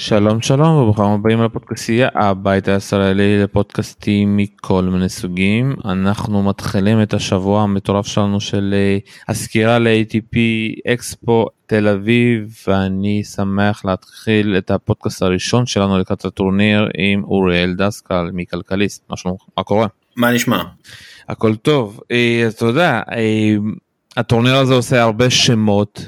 שלום שלום וברוכים הבאים לפודקאסטייה הבית הישראלי לפודקאסטים מכל מיני סוגים. אנחנו מתחילים את השבוע המטורף שלנו של אה, הסקירה ל-ATP אקספו תל אביב ואני שמח להתחיל את הפודקאסט הראשון שלנו לקראת הטורניר עם אוריאל דסקל מכלכליסט. משהו מה קורה? מה נשמע? הכל טוב. אה, אתה יודע. הטורניר הזה עושה הרבה שמות,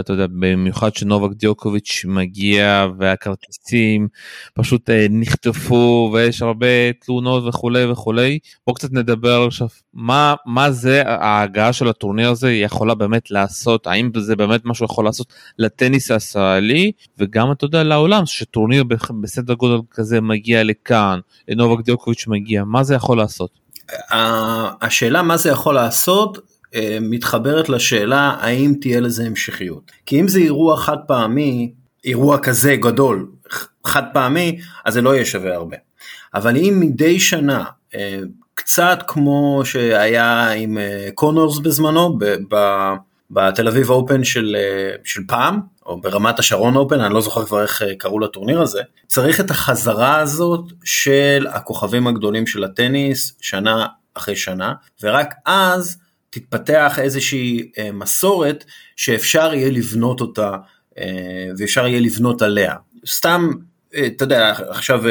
אתה יודע, במיוחד שנובק דיוקוביץ' מגיע והכרטיסים פשוט אה, נחטפו ויש הרבה תלונות וכולי וכולי. בוא קצת נדבר עכשיו מה, מה זה ההגעה של הטורניר הזה יכולה באמת לעשות, האם זה באמת משהו יכול לעשות לטניס הישראלי וגם אתה יודע לעולם שטורניר בסדר גודל כזה מגיע לכאן, נובק דיוקוביץ' מגיע, מה זה יכול לעשות? השאלה מה זה יכול לעשות מתחברת לשאלה האם תהיה לזה המשכיות. כי אם זה אירוע חד פעמי, אירוע כזה גדול, חד פעמי, אז זה לא יהיה שווה הרבה. אבל אם מדי שנה, אה, קצת כמו שהיה עם אה, קונורס בזמנו, בתל אביב אופן של, של פעם, או ברמת השרון אופן, אני לא זוכר כבר איך קראו לטורניר הזה, צריך את החזרה הזאת של הכוכבים הגדולים של הטניס, שנה אחרי שנה, ורק אז תתפתח איזושהי אה, מסורת שאפשר יהיה לבנות אותה אה, ואפשר יהיה לבנות עליה. סתם, אה, אתה יודע, עכשיו,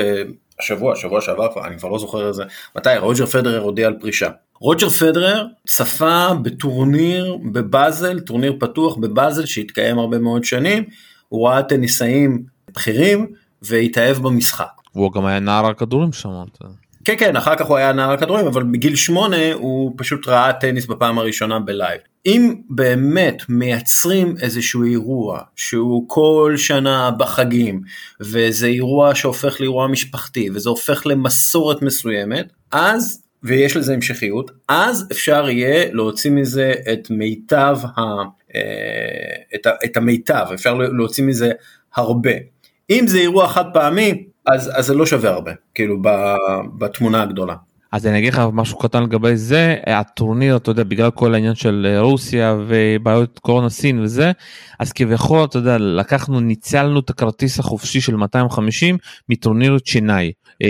השבוע, שבוע שעבר, אני כבר לא זוכר איזה, מתי, רוג'ר פדרר הודיע על פרישה. רוג'ר פדרר צפה בטורניר בבאזל, טורניר פתוח בבאזל שהתקיים הרבה מאוד שנים, הוא ראה טניסאים בכירים והתאהב במשחק. והוא גם היה נער הכדורים שם. כן כן אחר כך הוא היה נער הכדורים אבל בגיל שמונה הוא פשוט ראה טניס בפעם הראשונה בלייב. אם באמת מייצרים איזשהו אירוע שהוא כל שנה בחגים וזה אירוע שהופך לאירוע משפחתי וזה הופך למסורת מסוימת אז ויש לזה המשכיות אז אפשר יהיה להוציא מזה את מיטב ה, אה, את, המיטב אפשר להוציא מזה הרבה. אם זה אירוע חד פעמי אז, אז זה לא שווה הרבה, כאילו בתמונה הגדולה. אז אני אגיד לך משהו קטן לגבי זה, הטורניר, אתה יודע, בגלל כל העניין של אה, רוסיה ובעיות קורונה סין וזה, אז כביכול, אתה יודע, לקחנו, ניצלנו את הכרטיס החופשי של 250 מטורניר צ'ינאי. אה,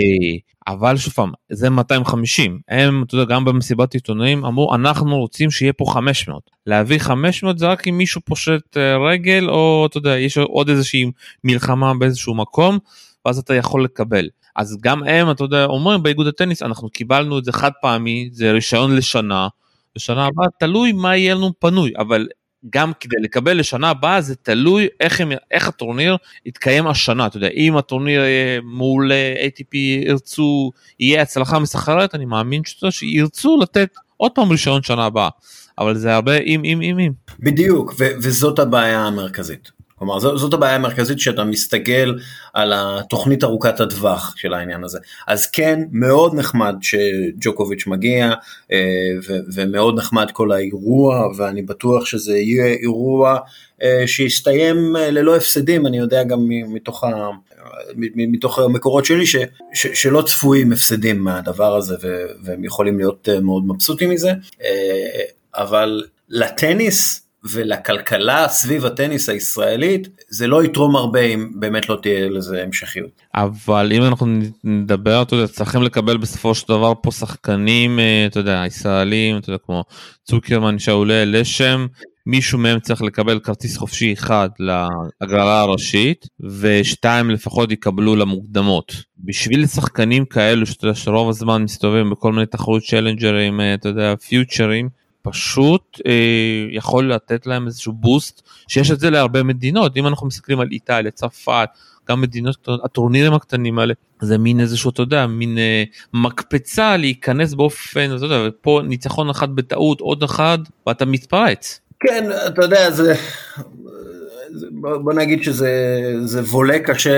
אבל שוב פעם, זה 250, הם, אתה יודע, גם במסיבת עיתונאים אמרו, אנחנו רוצים שיהיה פה 500. להביא 500 זה רק אם מישהו פושט אה, רגל, או אתה יודע, יש עוד איזושהי מלחמה באיזשהו מקום. ואז אתה יכול לקבל. אז גם הם, אתה יודע, אומרים באיגוד הטניס, אנחנו קיבלנו את זה חד פעמי, זה רישיון לשנה, בשנה הבאה תלוי מה יהיה לנו פנוי, אבל גם כדי לקבל לשנה הבאה זה תלוי איך, הם, איך הטורניר יתקיים השנה, אתה יודע, אם הטורניר יהיה מול ATP ירצו, יהיה הצלחה מסחררת, אני מאמין שירצו לתת עוד פעם רישיון שנה הבאה, אבל זה הרבה אם אם אם אם. בדיוק, וזאת הבעיה המרכזית. כלומר זאת, זאת הבעיה המרכזית שאתה מסתכל על התוכנית ארוכת הטווח של העניין הזה. אז כן, מאוד נחמד שג'וקוביץ' מגיע אה, ו- ומאוד נחמד כל האירוע ואני בטוח שזה יהיה אירוע אה, שיסתיים אה, ללא הפסדים, אני יודע גם מתוך, ה- מתוך המקורות שלי ש- ש- שלא צפויים הפסדים מהדבר הזה והם יכולים להיות מאוד מבסוטים מזה, אבל לטניס ולכלכלה סביב הטניס הישראלית זה לא יתרום הרבה אם באמת לא תהיה לזה המשכיות. אבל אם אנחנו נדבר אתה יודע צריכים לקבל בסופו של דבר פה שחקנים אה, אתה יודע ישראלים אתה יודע כמו צוקרמן שאולי לשם מישהו מהם צריך לקבל כרטיס חופשי אחד להגרלה הראשית ושתיים לפחות יקבלו למוקדמות. בשביל שחקנים כאלו שאתה יודע שרוב הזמן מסתובבים בכל מיני תחרות צ'לנג'רים אה, אתה יודע פיוטרים פשוט אה, יכול לתת להם איזשהו בוסט שיש את זה להרבה מדינות אם אנחנו מסתכלים על איטליה צרפת גם מדינות הטורנירים הקטנים האלה זה מין איזשהו אתה יודע מין אה, מקפצה להיכנס באופן אתה יודע פה ניצחון אחד בטעות עוד אחד ואתה מתפרץ. כן אתה יודע זה בוא נגיד שזה זה וולה קשה,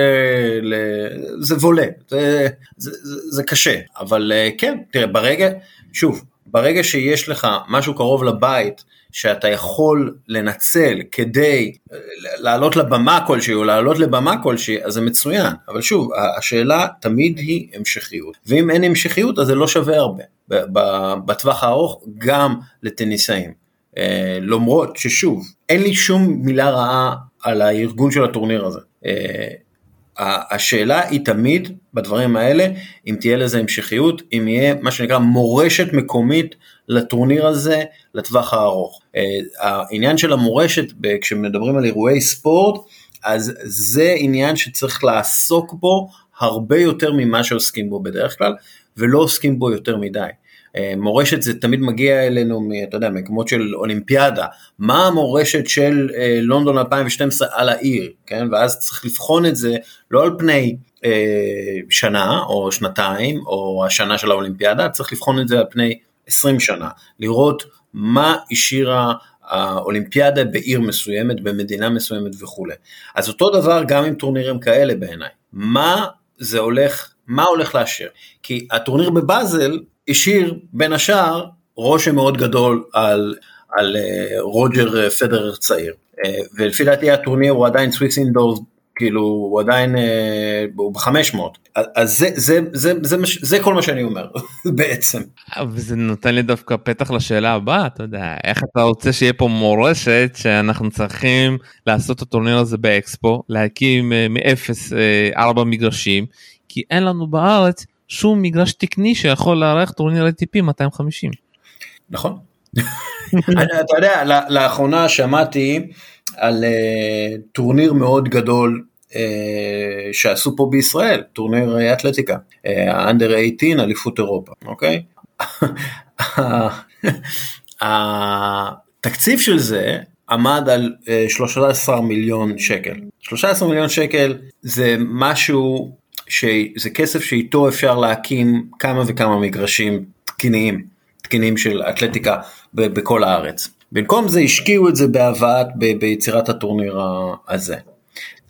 זה וולה, זה, זה, זה, זה קשה, אבל אה, כן, תראה, ברגע, שוב, ברגע שיש לך משהו קרוב לבית שאתה יכול לנצל כדי אה, לעלות לבמה כלשהי או לעלות לבמה כלשהי, אז זה מצוין. אבל שוב, השאלה תמיד היא המשכיות. ואם אין המשכיות אז זה לא שווה הרבה בטווח הארוך גם לטניסאים. אה, למרות ששוב, אין לי שום מילה רעה על הארגון של הטורניר הזה. השאלה היא תמיד בדברים האלה, אם תהיה לזה המשכיות, אם יהיה מה שנקרא מורשת מקומית לטורניר הזה לטווח הארוך. אה, העניין של המורשת, כשמדברים על אירועי ספורט, אז זה עניין שצריך לעסוק בו הרבה יותר ממה שעוסקים בו בדרך כלל, ולא עוסקים בו יותר מדי. אה, מורשת זה תמיד מגיע אלינו, אתה יודע, מקומות של אולימפיאדה, מה המורשת של אה, לונדון 2012 על העיר, כן, ואז צריך לבחון את זה לא על פני אה, שנה או שנתיים או השנה של האולימפיאדה, צריך לבחון את זה על פני 20 שנה, לראות מה השאירה האולימפיאדה בעיר מסוימת, במדינה מסוימת וכולי. אז אותו דבר גם עם טורנירים כאלה בעיניי, מה זה הולך, מה הולך להישאר? כי הטורניר בבאזל השאיר בין השאר רושם מאוד גדול על, על אה, רוג'ר אה, פדרר צעיר. אה, ולפי דעתי הטורניר הוא עדיין Swiss Indoors, כאילו הוא עדיין, הוא ב-500. אז זה, זה, זה, זה, זה, זה כל מה שאני אומר בעצם. וזה נותן לי דווקא פתח לשאלה הבאה, אתה יודע, איך אתה רוצה שיהיה פה מורשת שאנחנו צריכים לעשות את הטורניר הזה באקספו, להקים מאפס ארבע מגרשים, כי אין לנו בארץ שום מגרש תקני שיכול לארח טורניר ATP 250. נכון. אתה יודע, לאחרונה שמעתי על אה, טורניר מאוד גדול אה, שעשו פה בישראל, טורניר אתלטיקה, ה under אה, 18, אליפות אירופה, אוקיי? התקציב של זה עמד על uh, 13 מיליון שקל. 13 מיליון שקל זה משהו שזה כסף שאיתו אפשר להקים כמה וכמה מגרשים תקיניים, תקינים של אתלטיקה בכל הארץ. במקום זה השקיעו את זה בהבאת, ביצירת הטורניר הזה,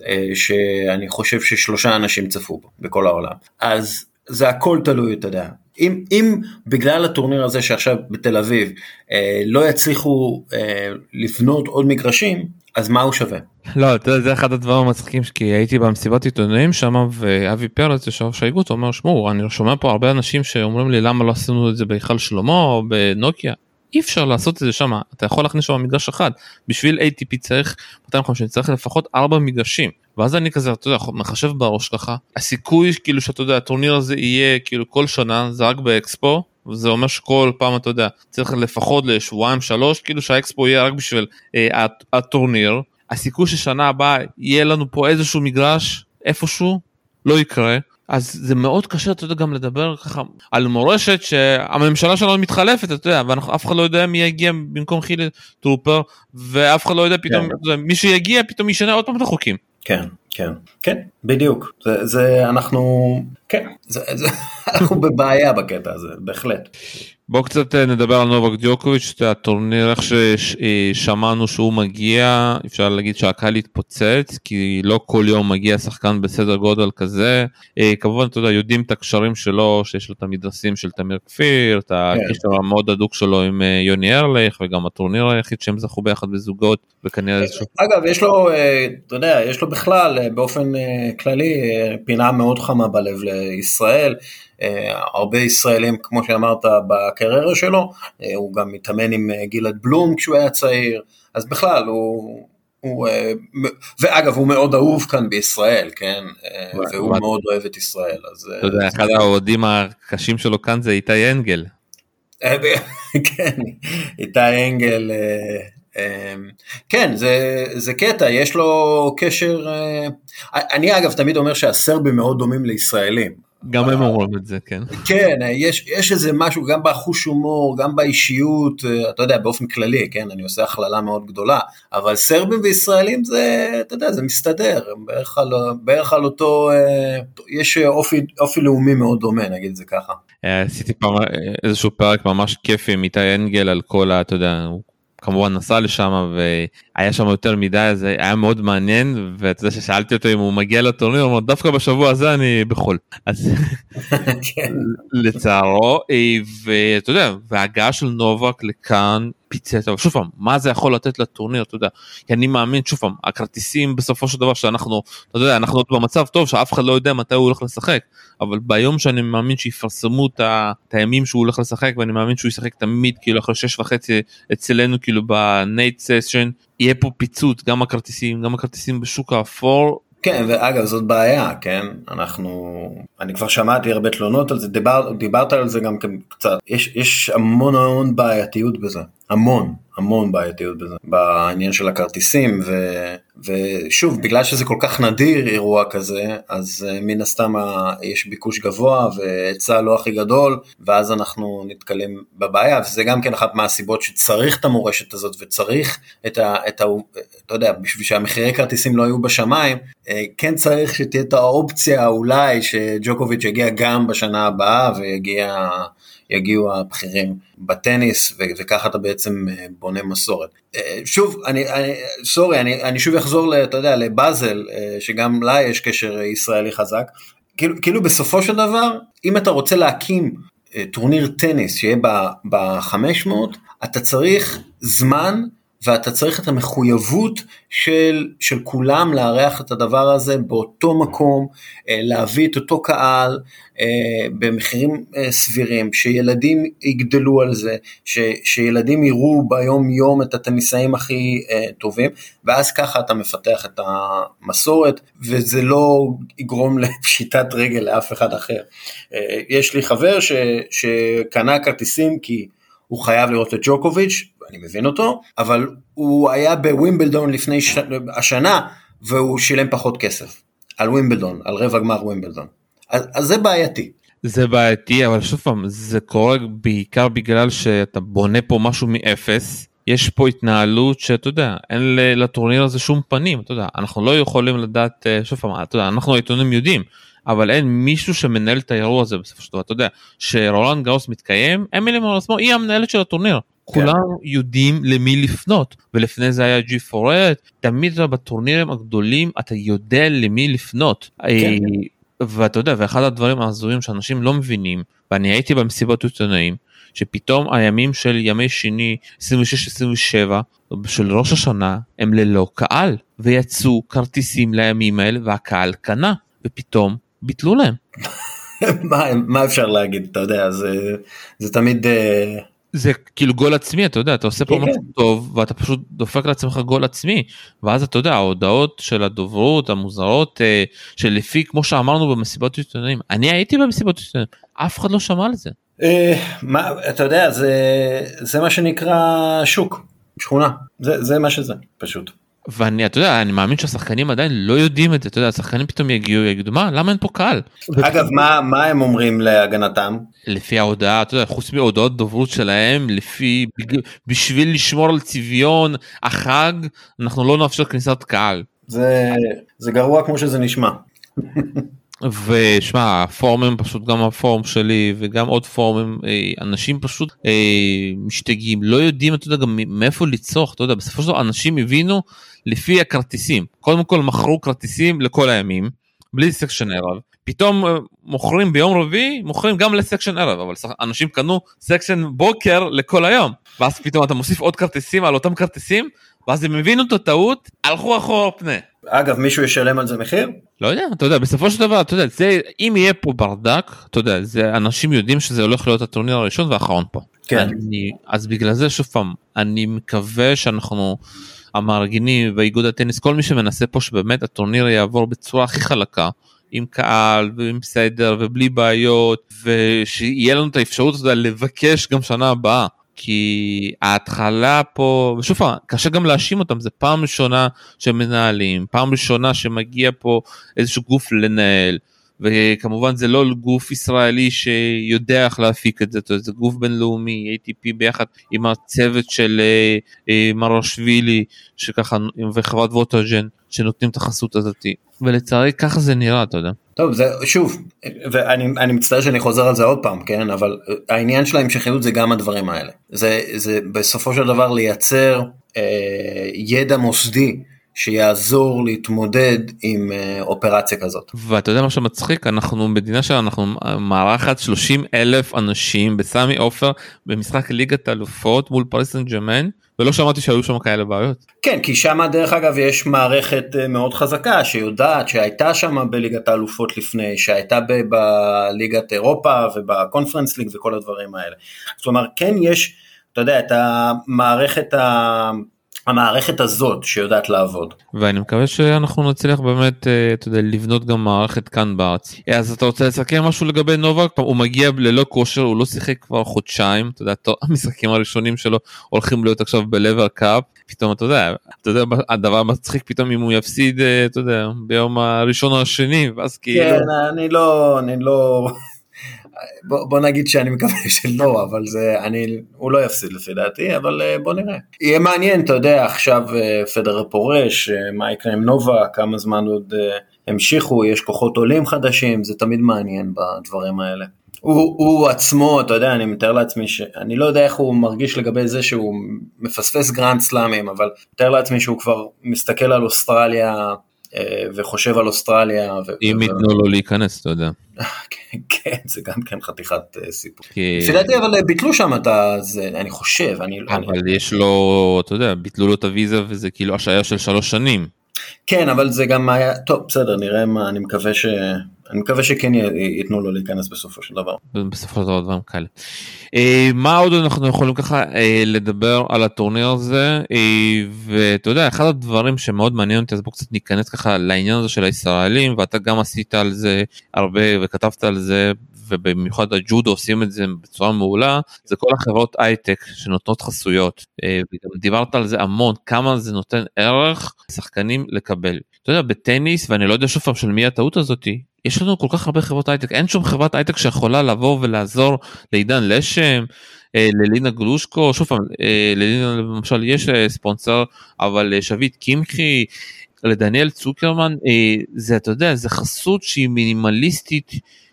אה, שאני חושב ששלושה אנשים צפו בו בכל העולם. אז זה הכל תלוי, אתה יודע. אם, אם בגלל הטורניר הזה שעכשיו בתל אביב אה, לא יצליחו אה, לבנות עוד מגרשים, אז מה הוא שווה? לא, אתה יודע, זה אחד הדברים המצחיקים כי הייתי במסיבת עיתונאים שם ואבי פרץ יושב ראש האיגוד אומר שמעו אני שומע פה הרבה אנשים שאומרים לי למה לא עשינו את זה בהיכל שלמה או בנוקיה. אי אפשר לעשות את זה שם אתה יכול להכניס שם מגרש אחד. בשביל ATP צריך 250 צריך לפחות 4 מגרשים ואז אני כזה אתה יודע מחשב בראש ככה. הסיכוי כאילו שאתה יודע הטורניר הזה יהיה כאילו כל שנה זה רק באקספו וזה אומר שכל פעם אתה יודע צריך לפחות לשבועיים שלוש כאילו שהאקספו יהיה רק בשביל אה, הטורניר. הסיכוי ששנה הבאה יהיה לנו פה איזשהו מגרש איפשהו לא יקרה אז זה מאוד קשה אתה יודע גם לדבר ככה על מורשת שהממשלה שלנו מתחלפת אתה יודע ואף אחד לא יודע מי יגיע במקום חילי טרופר ואף אחד לא יודע פתאום כן. מי שיגיע פתאום ישנה עוד פעם את החוקים. כן כן כן בדיוק זה, זה אנחנו כן זה, זה, אנחנו בבעיה בקטע הזה בהחלט. בוא קצת אה, נדבר על נובק דיוקוביץ', הטורניר איך ששמענו שהוא מגיע, אפשר להגיד שהקהל התפוצץ, כי לא כל יום מגיע שחקן בסדר גודל כזה. אה, כמובן, אתה יודע, יודעים את הקשרים שלו, שיש לו את המדרסים של תמיר כפיר, את הקשר כן. המאוד הדוק שלו עם אה, יוני ארליך, וגם הטורניר היחיד שהם זכו ביחד בזוגות, וכנראה. אגב, יש לו, אתה יודע, יש לו בכלל, באופן כללי, פינה מאוד חמה בלב לישראל. אה, הרבה ישראלים כמו שאמרת בקריירה שלו, אה, הוא גם מתאמן עם אה, גלעד בלום כשהוא היה צעיר, אז בכלל הוא, הוא ואגב הוא מאוד אהוב כאן בישראל, כן, והוא מאוד אוהב את ישראל, אז... אתה יודע, אחד האוהדים הקשים שלו כאן זה איתי אנגל. כן, איתי אנגל, כן, זה, זה קטע, יש לו קשר, אני אגב תמיד אומר שהסרבים מאוד דומים לישראלים, גם הם אומרים את זה, כן. כן, יש, יש איזה משהו גם בחוש הומור, גם באישיות, אה, אתה יודע, באופן כללי, כן, אני עושה הכללה מאוד גדולה, אבל סרבים וישראלים זה, אתה יודע, זה מסתדר, בערך על, בערך על אותו, אה, יש אופי, אופי לאומי מאוד דומה, נגיד את זה ככה. אה, עשיתי פעם איזשהו פרק ממש כיפי עם איתי אנגל על כל ה... אתה יודע, כמובן נסע לשם והיה שם יותר מדי זה היה מאוד מעניין ואתה יודע ששאלתי אותו אם הוא מגיע לטורניר הוא אומר דווקא בשבוע הזה אני בחול אז כן. לצערו אה, ואתה יודע וההגעה של נובק לכאן פיצט אבל שוב פעם מה זה יכול לתת לטורניר אתה יודע? כי אני מאמין שוב פעם הכרטיסים בסופו של דבר שאנחנו אתה יודע אנחנו עוד במצב טוב שאף אחד לא יודע מתי הוא הולך לשחק אבל ביום שאני מאמין שיפרסמו את הימים שהוא הולך לשחק ואני מאמין שהוא ישחק תמיד כאילו אחרי שש וחצי אצלנו כאילו בנייט סשן יהיה פה פיצוץ גם הכרטיסים גם הכרטיסים בשוק האפור. כן, ואגב זאת בעיה, כן, אנחנו, אני כבר שמעתי הרבה תלונות על זה, דיבר, דיברת על זה גם קצת, יש, יש המון המון בעייתיות בזה, המון, המון בעייתיות בזה, בעניין של הכרטיסים, ו, ושוב, בגלל שזה כל כך נדיר אירוע כזה, אז uh, מן הסתם יש ביקוש גבוה והיצע לא הכי גדול, ואז אנחנו נתקלים בבעיה, וזה גם כן אחת מהסיבות שצריך את המורשת הזאת וצריך את ה... את ה אתה יודע, בשביל שהמחירי כרטיסים לא היו בשמיים, uh, כן צריך שתהיה את האופציה אולי שג'וקוביץ' יגיע גם בשנה הבאה ויגיע... יגיעו הבכירים בטניס וככה אתה בעצם אה, בונה מסורת. אה, שוב, אני, אני סורי, אני, אני שוב אחזור, אתה יודע, לבאזל, אה, שגם לה יש קשר ישראלי חזק. כאילו, כאילו בסופו של דבר, אם אתה רוצה להקים טורניר טניס שיהיה ב-500, אתה צריך זמן ואתה צריך את המחויבות של, של כולם לארח את הדבר הזה באותו מקום, אה, להביא את אותו קהל אה, במחירים אה, סבירים, שילדים יגדלו על זה, ש, שילדים יראו ביום יום את הטניסאים הכי טובים, ואז ככה אתה מפתח את המסורת, וזה לא יגרום לפשיטת רגל לאף אחד אחר. יש לי חבר ש, שקנה כרטיסים כי הוא חייב לראות את ג'וקוביץ', אני מבין אותו, אבל הוא היה בווימבלדון לפני ש... השנה והוא שילם פחות כסף על ווימבלדון, על רבע גמר ווימבלדון. אז, אז זה בעייתי. זה בעייתי אבל שוב פעם זה קורה בעיקר בגלל שאתה בונה פה משהו מאפס. יש פה התנהלות שאתה יודע אין לטורניר הזה שום פנים אתה יודע אנחנו לא יכולים לדעת אה, שוב פעם אתה יודע אנחנו העיתונים יודעים אבל אין מישהו שמנהל את האירוע הזה בסופו של דבר אתה יודע שרולנד גאוס מתקיים אמילי מורסמו היא המנהלת של הטורניר. כולם יודעים למי לפנות ולפני זה היה G4S תמיד בטורנירים הגדולים אתה יודע למי לפנות. כן. אה, ואתה יודע ואחד הדברים ההזויים שאנשים לא מבינים ואני הייתי במסיבות עיתונאים שפתאום הימים של ימי שני 26-27 של ראש השנה הם ללא קהל ויצאו כרטיסים לימים האלה והקהל קנה ופתאום ביטלו להם. מה, מה אפשר להגיד אתה יודע זה, זה תמיד. זה כאילו גול עצמי אתה יודע אתה עושה פה כן, משהו כן. טוב ואתה פשוט דופק לעצמך גול עצמי ואז אתה יודע ההודעות של הדוברות המוזרות אה, שלפי כמו שאמרנו במסיבות עיתונאים אני הייתי במסיבות עיתונאים אף אחד לא שמע על זה. אה, מה אתה יודע זה זה מה שנקרא שוק שכונה זה זה מה שזה פשוט. ואני אתה יודע אני מאמין שהשחקנים עדיין לא יודעים את זה אתה יודע השחקנים פתאום יגיעו יגידו מה למה אין פה קהל. אגב מה מה הם אומרים להגנתם לפי ההודעה אתה יודע חוץ מהודעות דוברות שלהם לפי בשביל לשמור על צביון החג אנחנו לא נאפשר כניסת קהל. זה זה גרוע כמו שזה נשמע. ושמע הפורומים פשוט גם הפורום שלי וגם עוד פורומים אה, אנשים פשוט אה, משתגעים לא יודעים אתה יודע גם מאיפה לצרוך אתה יודע בסופו של דבר אנשים הבינו לפי הכרטיסים. קודם כל מכרו כרטיסים לכל הימים בלי סשן ערב. פתאום אה, מוכרים ביום רביעי מוכרים גם לסשן ערב אבל אנשים קנו סשן בוקר לכל היום. ואז פתאום אתה מוסיף עוד כרטיסים על אותם כרטיסים ואז הם הבינו את הטעות הלכו אחורה פנה. אגב מישהו ישלם על זה מחיר? לא יודע אתה יודע בסופו של דבר אתה יודע זה אם יהיה פה ברדק אתה יודע זה אנשים יודעים שזה הולך להיות הטורניר הראשון והאחרון פה. כן. אני, אז בגלל זה שוב פעם אני מקווה שאנחנו המארגנים ואיגוד הטניס כל מי שמנסה פה שבאמת הטורניר יעבור בצורה הכי חלקה. עם קהל ועם סדר ובלי בעיות ושיהיה לנו את האפשרות הזאת לבקש גם שנה הבאה כי ההתחלה פה ושוב פעם קשה גם להאשים אותם זה פעם ראשונה שמנהלים פעם ראשונה שמגיע פה איזשהו גוף לנהל וכמובן זה לא גוף ישראלי שיודע איך להפיק את זה, זה גוף בינלאומי, ATP ביחד עם הצוות של אה, אה, מרושווילי שככה וחברת ווטוג'ן שנותנים את החסות הזאתי ולצערי ככה זה נראה אתה יודע. טוב זה שוב ואני מצטער שאני חוזר על זה עוד פעם כן אבל העניין של ההמשכיות זה גם הדברים האלה זה זה בסופו של דבר לייצר אה, ידע מוסדי שיעזור להתמודד עם אה, אופרציה כזאת. ואתה יודע מה שמצחיק אנחנו מדינה שאנחנו מארחת 30 אלף אנשים בסמי עופר במשחק ליגת אלופות מול פריס סן ג'מאן ולא שמעתי שהיו שם כאלה בעיות. כן כי שם דרך אגב יש מערכת אה, מאוד חזקה שיודעת שהייתה שם בליגת האלופות לפני שהייתה בליגת אירופה ובקונפרנס ליג וכל הדברים האלה. זאת אומרת כן יש אתה יודע את המערכת ה... המערכת הזאת שיודעת לעבוד. ואני מקווה שאנחנו נצליח באמת אה, אתה יודע, לבנות גם מערכת כאן בארץ. אז אתה רוצה לסכם משהו לגבי נובק? הוא מגיע ללא כושר הוא לא שיחק כבר חודשיים אתה יודע המשחקים הראשונים שלו הולכים להיות עכשיו ב-level cup פתאום אתה יודע אתה יודע הדבר מצחיק פתאום אם הוא יפסיד אה, אתה יודע ביום הראשון או השני ואז כאילו. כן אני לא אני לא. בוא, בוא נגיד שאני מקווה שלא, אבל זה, אני, הוא לא יפסיד לפי דעתי, אבל אה, בוא נראה. יהיה מעניין, אתה יודע, עכשיו אה, פדר פורש, אה, מה יקרה עם נובה, כמה זמן עוד המשיכו, יש כוחות עולים חדשים, זה תמיד מעניין בדברים האלה. הוא, הוא עצמו, אתה יודע, אני מתאר לעצמי שאני לא יודע איך הוא מרגיש לגבי זה שהוא מפספס גרנד סלאמים, אבל מתאר לעצמי שהוא כבר מסתכל על אוסטרליה אה, וחושב על אוסטרליה. אם ייתנו לו להיכנס, אתה יודע. כן, זה גם כן חתיכת אה, סיפור. לפי דעתי אבל אה, ביטלו שם את זה, אני חושב. אבל יש לו, אתה יודע, ביטלו לו את הוויזה וזה כאילו השעיה של שלוש שנים. כן, אבל זה גם היה, טוב, בסדר, נראה מה, אני מקווה ש... אני מקווה שכן ייתנו לו להיכנס בסופו של דבר. בסופו של דבר דברים כאלה. אה, מה עוד אנחנו יכולים ככה אה, לדבר על הטורניר הזה אה, ואתה יודע אחד הדברים שמאוד מעניין אותי אז בוא קצת ניכנס ככה לעניין הזה של הישראלים ואתה גם עשית על זה הרבה וכתבת על זה ובמיוחד הג'ודו עושים את זה בצורה מעולה זה כל החברות הייטק שנותנות חסויות וגם דיברת על זה המון כמה זה נותן ערך לשחקנים לקבל. אתה יודע בטניס ואני לא יודע שוב פעם של מי הטעות הזאתי יש לנו כל כך הרבה חברות הייטק אין שום חברת הייטק שיכולה לבוא ולעזור לעידן לשם אה, ללינה גלושקו שוב פעם אה, ללינה למשל יש אה, ספונסר אבל שביט קמחי לדניאל צוקרמן זה אתה יודע זה חסות שהיא מינימליסטית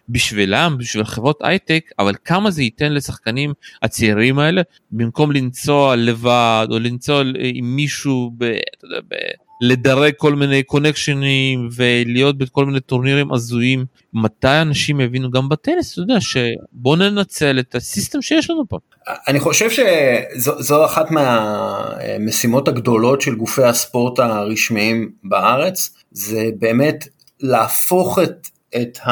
בשבילם בשביל חברות הייטק אבל כמה זה ייתן לשחקנים הצעירים האלה? במקום לנסוע לבד או לנסוע עם מישהו ב, אתה יודע, ב, לדרג כל מיני קונקשנים ולהיות בכל מיני טורנירים הזויים מתי אנשים יבינו גם בטניס אתה יודע שבוא ננצל את הסיסטם שיש לנו פה. אני חושב שזו אחת מהמשימות הגדולות של גופי הספורט הרשמיים בארץ זה באמת להפוך את, את, ה,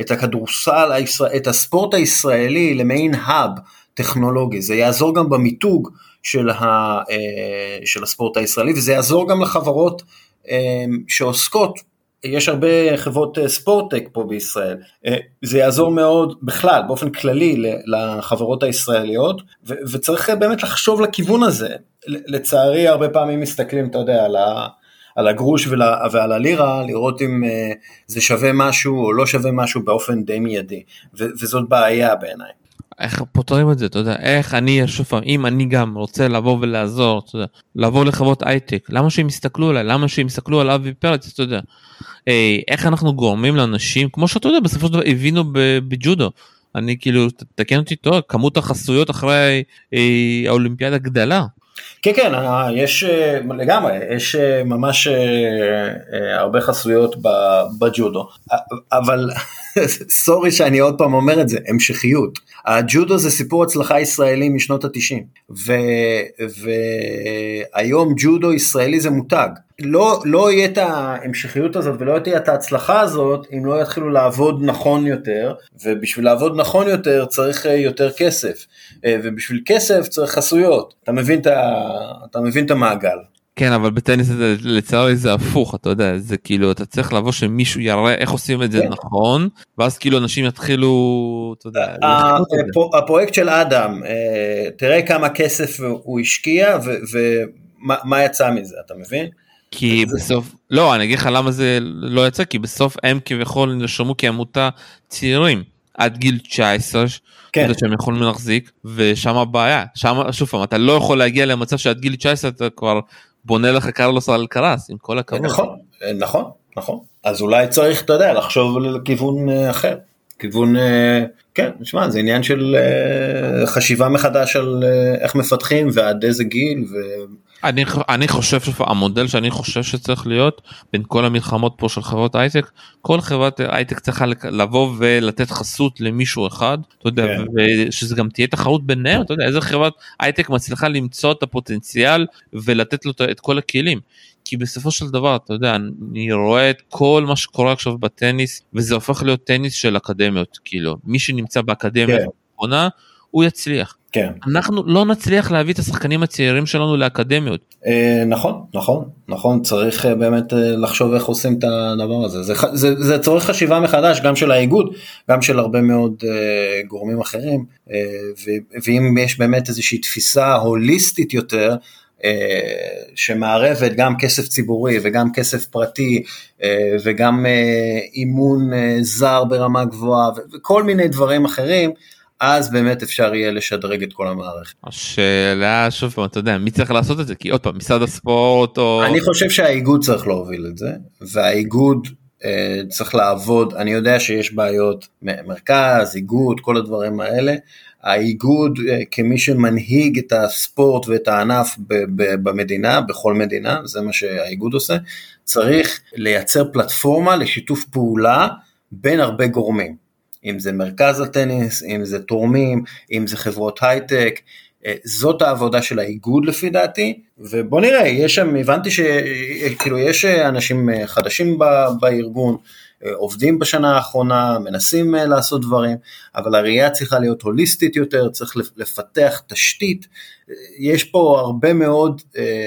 את הכדורסל, את הספורט הישראלי למעין האב טכנולוגי זה יעזור גם במיתוג. של, ה, אה, של הספורט הישראלי, וזה יעזור גם לחברות אה, שעוסקות, יש הרבה חברות אה, ספורטק פה בישראל, זה יעזור מאוד בכלל, באופן כללי, לחברות הישראליות, ו, וצריך באמת לחשוב לכיוון הזה. לצערי, הרבה פעמים מסתכלים, אתה יודע, על ה... על הגרוש ועל הלירה, לראות אם זה שווה משהו או לא שווה משהו באופן די מיידי, וזאת בעיה בעיניי. איך פותרים את זה אתה יודע? איך אני שוב פעם אם אני גם רוצה לבוא ולעזור אתה יודע, לבוא לחברות הייטק למה שהם יסתכלו עליי? למה שהם יסתכלו על אבי פרץ אתה יודע? אה, איך אנחנו גורמים לאנשים כמו שאתה יודע בסופו של דבר הבינו בג'ודו. אני כאילו תקן אותי טוב כמות החסויות אחרי אה, האולימפיאדה גדלה. כן כן אה, יש לגמרי יש ממש הרבה חסויות בג'ודו. אבל סורי שאני עוד פעם אומר את זה המשכיות. הג'ודו זה סיפור הצלחה ישראלי משנות התשעים. והיום ג'ודו ישראלי זה מותג. לא, לא יהיה את ההמשכיות הזאת ולא תהיה את ההצלחה הזאת אם לא יתחילו לעבוד נכון יותר ובשביל לעבוד נכון יותר צריך יותר כסף. ובשביל כסף צריך חסויות. אתה מבין את, ה, אתה מבין את המעגל. כן אבל בטניס לצערי זה הפוך אתה יודע זה כאילו אתה צריך לבוא שמישהו יראה איך עושים את זה כן. נכון ואז כאילו אנשים יתחילו אתה יודע. הפרויקט של אדם אה, תראה כמה כסף הוא השקיע ומה יצא מזה אתה מבין? כי בסוף לא אני אגיד לך למה זה לא יצא כי בסוף הם כביכול נרשמו כעמותה צעירים עד גיל 19 כן. שהם יכולים להחזיק ושם הבעיה שם שוב פעם אתה לא יכול להגיע למצב שעד גיל 19 אתה כבר בונה לך קרלוס על קרס עם כל הכבוד. נכון נכון נכון אז אולי צריך אתה יודע לחשוב לכיוון אה, אחר כיוון אה, כן נשמע זה עניין של אה, חשיבה מחדש על איך מפתחים ועד איזה גיל. אני, אני חושב שהמודל שאני חושב שצריך להיות בין כל המלחמות פה של חברות הייטק כל חברת הייטק צריכה לבוא ולתת חסות למישהו אחד אתה יודע כן. ושזה גם תהיה תחרות ביניהם אתה יודע איזה חברת הייטק מצליחה למצוא את הפוטנציאל ולתת לו את כל הכלים. כי בסופו של דבר אתה יודע אני רואה את כל מה שקורה עכשיו בטניס וזה הופך להיות טניס של אקדמיות כאילו מי שנמצא באקדמיה כן. הוא יצליח. כן. אנחנו לא נצליח להביא את השחקנים הצעירים שלנו לאקדמיות. אה, נכון, נכון, נכון, צריך אה, באמת אה, לחשוב איך עושים את הדבר הזה. זה, זה, זה צורך חשיבה מחדש גם של האיגוד, גם של הרבה מאוד אה, גורמים אחרים, אה, ו, ואם יש באמת איזושהי תפיסה הוליסטית יותר, שמערבת גם כסף ציבורי וגם כסף פרטי וגם אימון זר ברמה גבוהה וכל מיני דברים אחרים, אז באמת אפשר יהיה לשדרג את כל המערכת. השאלה שוב פעם אתה יודע מי צריך לעשות את זה כי עוד פעם משרד הספורט או אני חושב שהאיגוד צריך להוביל את זה והאיגוד אה, צריך לעבוד אני יודע שיש בעיות מרכז איגוד כל הדברים האלה האיגוד אה, כמי שמנהיג את הספורט ואת הענף במדינה בכל מדינה זה מה שהאיגוד עושה צריך לייצר פלטפורמה לשיתוף פעולה בין הרבה גורמים. אם זה מרכז הטניס, אם זה תורמים, אם זה חברות הייטק, אה, זאת העבודה של האיגוד לפי דעתי, ובוא נראה, יש שם, הבנתי שכאילו יש אנשים אה, חדשים בארגון, אה, עובדים בשנה האחרונה, מנסים לעשות דברים, אבל הראייה צריכה להיות הוליסטית יותר, צריך לפתח תשתית, יש פה הרבה מאוד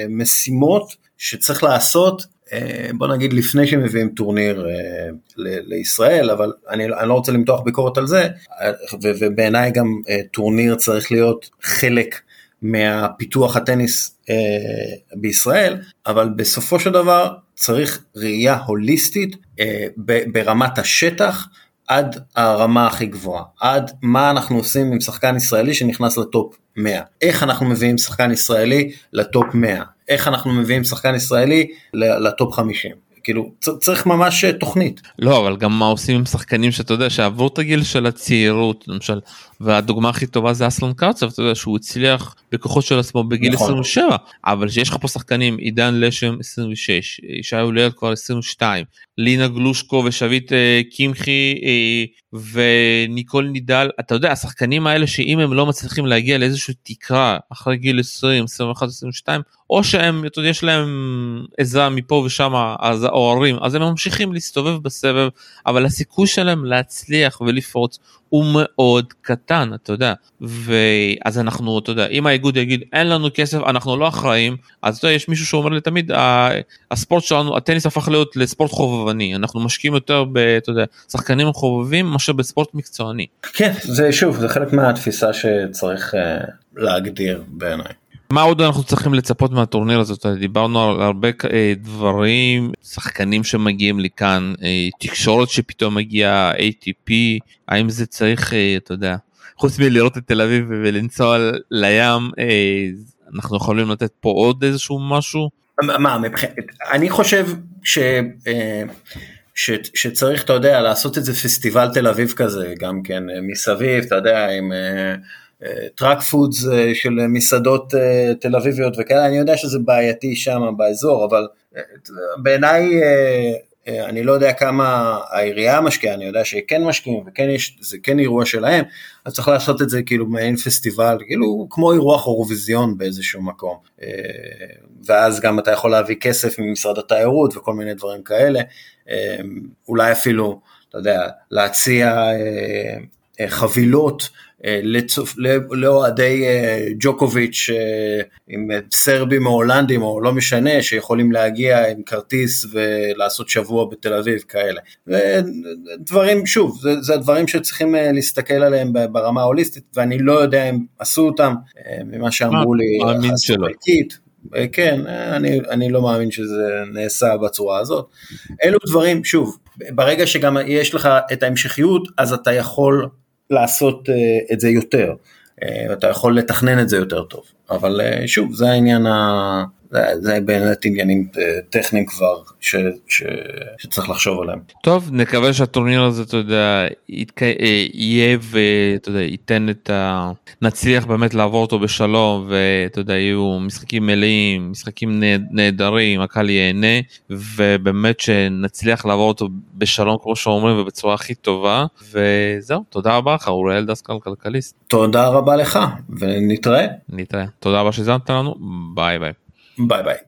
משימות שצריך לעשות אה, בוא נגיד לפני שמביאים טורניר אה, לישראל, אבל אני, אני לא רוצה למתוח ביקורת על זה, ובעיניי גם אה, טורניר צריך להיות חלק מהפיתוח הטניס בישראל, אבל בסופו של דבר צריך ראייה הוליסטית ברמת השטח עד הרמה הכי גבוהה, עד מה אנחנו עושים עם שחקן ישראלי שנכנס לטופ 100, איך אנחנו מביאים שחקן ישראלי לטופ 100, איך אנחנו מביאים שחקן ישראלי לטופ 50. כאילו צריך ממש אה, תוכנית. לא אבל גם מה עושים עם שחקנים שאתה יודע שעברו את הגיל של הצעירות למשל והדוגמה הכי טובה זה אסלון קרצב אתה יודע שהוא הצליח בכוחות של עצמו בגיל נכון. 27 אבל שיש לך פה שחקנים עידן לשם 26 ישעיהו ליאל כבר 22 לינה גלושקו ושביט אה, קמחי אה, וניקול נידל אתה יודע השחקנים האלה שאם הם לא מצליחים להגיע לאיזושהי תקרה אחרי גיל 20 21 22 או שהם אתה יודע, יש להם עזרה מפה ושם אז ההורים אז הם ממשיכים להסתובב בסבב אבל הסיכוי שלהם להצליח ולפרוץ הוא מאוד קטן אתה יודע ואז אנחנו אתה יודע אם האיגוד יגיד אין לנו כסף אנחנו לא אחראים אז אתה יודע, יש מישהו שאומר לי תמיד הספורט שלנו הטניס הפך להיות לספורט חובבני אנחנו משקיעים יותר בשחקנים חובבים מאשר בספורט מקצועני. כן זה שוב זה חלק מהתפיסה שצריך uh, להגדיר בעיניי. מה עוד אנחנו צריכים לצפות מהטורניר הזאת דיברנו על הרבה אה, דברים שחקנים שמגיעים לכאן אה, תקשורת שפתאום מגיעה ATP האם זה צריך אה, אתה יודע חוץ מלראות את תל אביב ולנסוע לים אנחנו יכולים לתת פה עוד איזשהו משהו. מה מבחינת אני חושב ש... ש, שצריך, אתה יודע, לעשות איזה פסטיבל תל אביב כזה, גם כן מסביב, אתה יודע, עם truck foods אה, של מסעדות אה, תל אביביות וכאלה, אני יודע שזה בעייתי שם באזור, אבל אה, בעיניי אני לא יודע כמה העירייה משקיעה, אני יודע שכן משקיעים וכן יש, זה כן אירוע שלהם, אז צריך לעשות את זה כאילו מעין פסטיבל, כאילו כמו אירוע חורוויזיון באיזשהו מקום. ואז גם אתה יכול להביא כסף ממשרד התיירות וכל מיני דברים כאלה, אולי אפילו, אתה יודע, להציע חבילות אה, לאוהדי אה, ג'וקוביץ' אה, עם סרבים או הולנדים או לא משנה שיכולים להגיע עם כרטיס ולעשות שבוע בתל אביב כאלה. דברים שוב זה, זה הדברים שצריכים להסתכל עליהם ברמה ההוליסטית ואני לא יודע אם עשו אותם ממה שאמרו לי. מאמין שלא. כן, אני, אני לא מאמין שזה נעשה בצורה הזאת. אלו דברים, שוב, ברגע שגם יש לך את ההמשכיות, אז אתה יכול לעשות אה, את זה יותר, אה, אתה יכול לתכנן את זה יותר טוב, אבל אה, שוב זה העניין ה... זה, זה באמת עניינים טכניים כבר ש, ש, שצריך לחשוב עליהם. טוב נקווה שהטורניר הזה אתה יודע יתק... יהיה ואתה יודע ייתן את ה... נצליח באמת לעבור אותו בשלום ואתה יודע יהיו משחקים מלאים משחקים נהדרים הקהל ייהנה ובאמת שנצליח לעבור אותו בשלום כמו שאומרים ובצורה הכי טובה וזהו תודה רבה לך אוריאל דסקל כלכליסט. תודה רבה לך ונתראה. נתראה תודה רבה שהזמת לנו ביי ביי. ביי ביי.